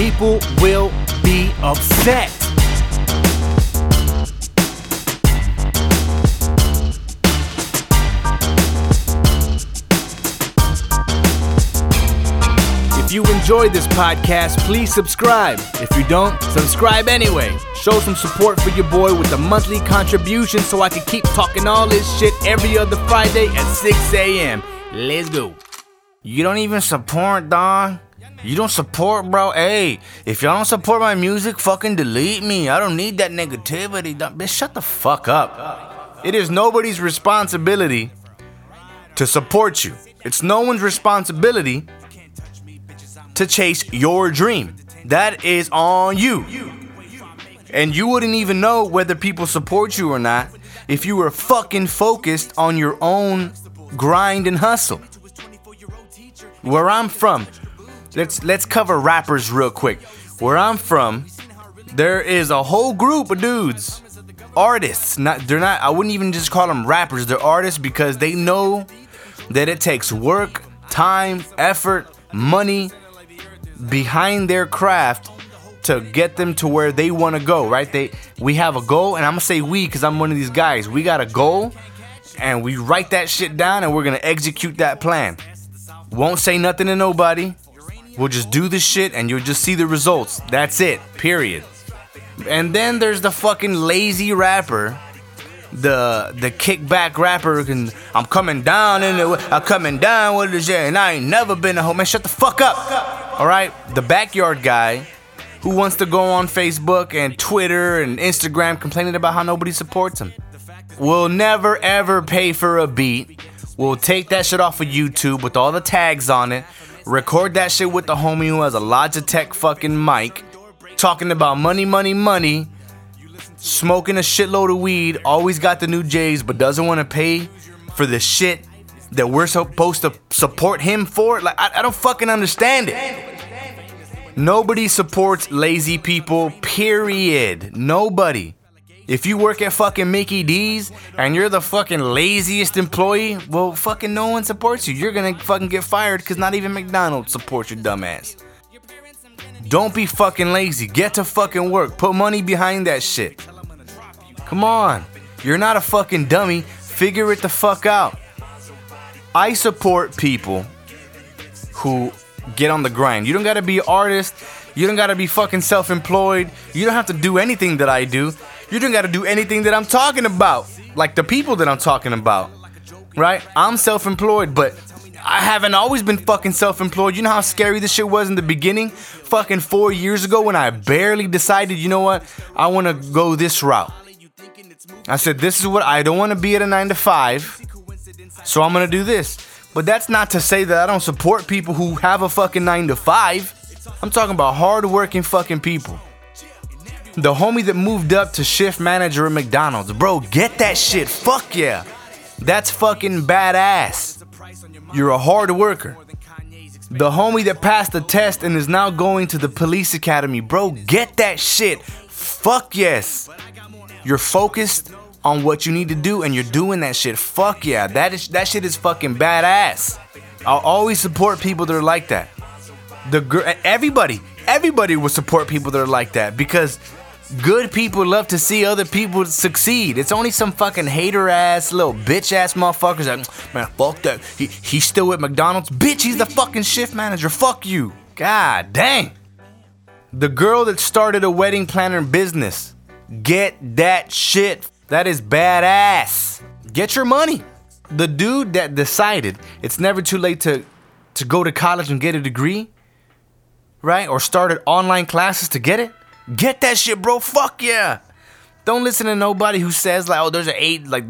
people will be upset. If you enjoyed this podcast, please subscribe. If you don't, subscribe anyway. Show some support for your boy with a monthly contribution so I can keep talking all this shit every other Friday at 6 a.m. Let's go. You don't even support, dog. You don't support, bro. Hey, if y'all don't support my music, fucking delete me. I don't need that negativity. Bitch, shut the fuck up. It is nobody's responsibility to support you. It's no one's responsibility to chase your dream. That is on you. And you wouldn't even know whether people support you or not if you were fucking focused on your own grind and hustle. Where I'm from, let's let's cover rappers real quick. Where I'm from, there is a whole group of dudes, artists. Not they're not. I wouldn't even just call them rappers. They're artists because they know that it takes work, time, effort, money behind their craft to get them to where they want to go. Right? They we have a goal, and I'm gonna say we because I'm one of these guys. We got a goal, and we write that shit down, and we're gonna execute that plan. Won't say nothing to nobody. We'll just do this shit and you'll just see the results. That's it. Period. And then there's the fucking lazy rapper. The the kickback rapper can I'm coming down in the I'm coming down with the shit and I ain't never been a home man. Shut the fuck up. Alright? The backyard guy who wants to go on Facebook and Twitter and Instagram complaining about how nobody supports him. Will never ever pay for a beat. We'll take that shit off of YouTube with all the tags on it. Record that shit with the homie who has a Logitech fucking mic. Talking about money, money, money. Smoking a shitload of weed. Always got the new J's, but doesn't want to pay for the shit that we're supposed to support him for. Like, I, I don't fucking understand it. Nobody supports lazy people, period. Nobody. If you work at fucking Mickey D's and you're the fucking laziest employee, well, fucking no one supports you. You're gonna fucking get fired because not even McDonald's supports your dumbass. Don't be fucking lazy. Get to fucking work. Put money behind that shit. Come on. You're not a fucking dummy. Figure it the fuck out. I support people who get on the grind. You don't gotta be artist. You don't gotta be fucking self employed. You don't have to do anything that I do. You don't gotta do anything that I'm talking about. Like the people that I'm talking about. Right? I'm self employed, but I haven't always been fucking self employed. You know how scary this shit was in the beginning? Fucking four years ago when I barely decided, you know what? I wanna go this route. I said, this is what I don't wanna be at a nine to five. So I'm gonna do this. But that's not to say that I don't support people who have a fucking 9 to 5. I'm talking about hardworking fucking people. The homie that moved up to shift manager at McDonald's. Bro, get that shit. Fuck yeah. That's fucking badass. You're a hard worker. The homie that passed the test and is now going to the police academy. Bro, get that shit. Fuck yes. You're focused on what you need to do and you're doing that shit. Fuck yeah. That is that shit is fucking badass. I'll always support people that are like that. The gr- everybody, everybody will support people that are like that because good people love to see other people succeed. It's only some fucking hater ass little bitch ass motherfuckers that man fuck that. He he's still at McDonald's. Bitch, he's the fucking shift manager. Fuck you. God dang. The girl that started a wedding planner business. Get that shit. That is badass. Get your money. The dude that decided it's never too late to to go to college and get a degree, right? Or started online classes to get it. Get that shit, bro. Fuck yeah. Don't listen to nobody who says like, oh, there's an age like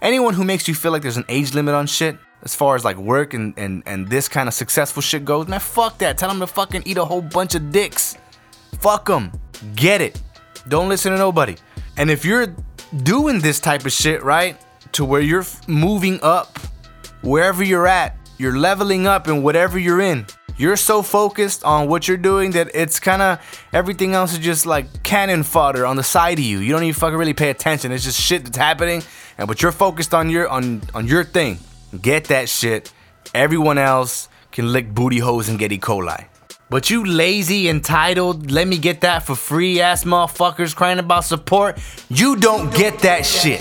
anyone who makes you feel like there's an age limit on shit as far as like work and and and this kind of successful shit goes. Man, fuck that. Tell them to fucking eat a whole bunch of dicks. Fuck them. Get it. Don't listen to nobody. And if you're doing this type of shit, right, to where you're moving up, wherever you're at, you're leveling up in whatever you're in. You're so focused on what you're doing that it's kind of everything else is just like cannon fodder on the side of you. You don't even fucking really pay attention. It's just shit that's happening, and but you're focused on your on on your thing. Get that shit. Everyone else can lick booty holes and get E. coli. But you lazy, entitled, let me get that for free ass motherfuckers crying about support, you don't get that shit.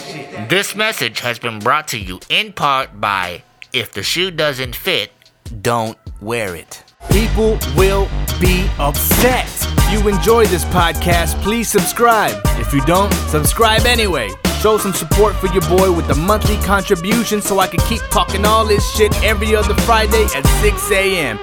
This message has been brought to you in part by If the Shoe Doesn't Fit, Don't wear it. People will be upset. If you enjoy this podcast, please subscribe. If you don't, subscribe anyway. Show some support for your boy with a monthly contribution so I can keep talking all this shit every other Friday at 6 a.m.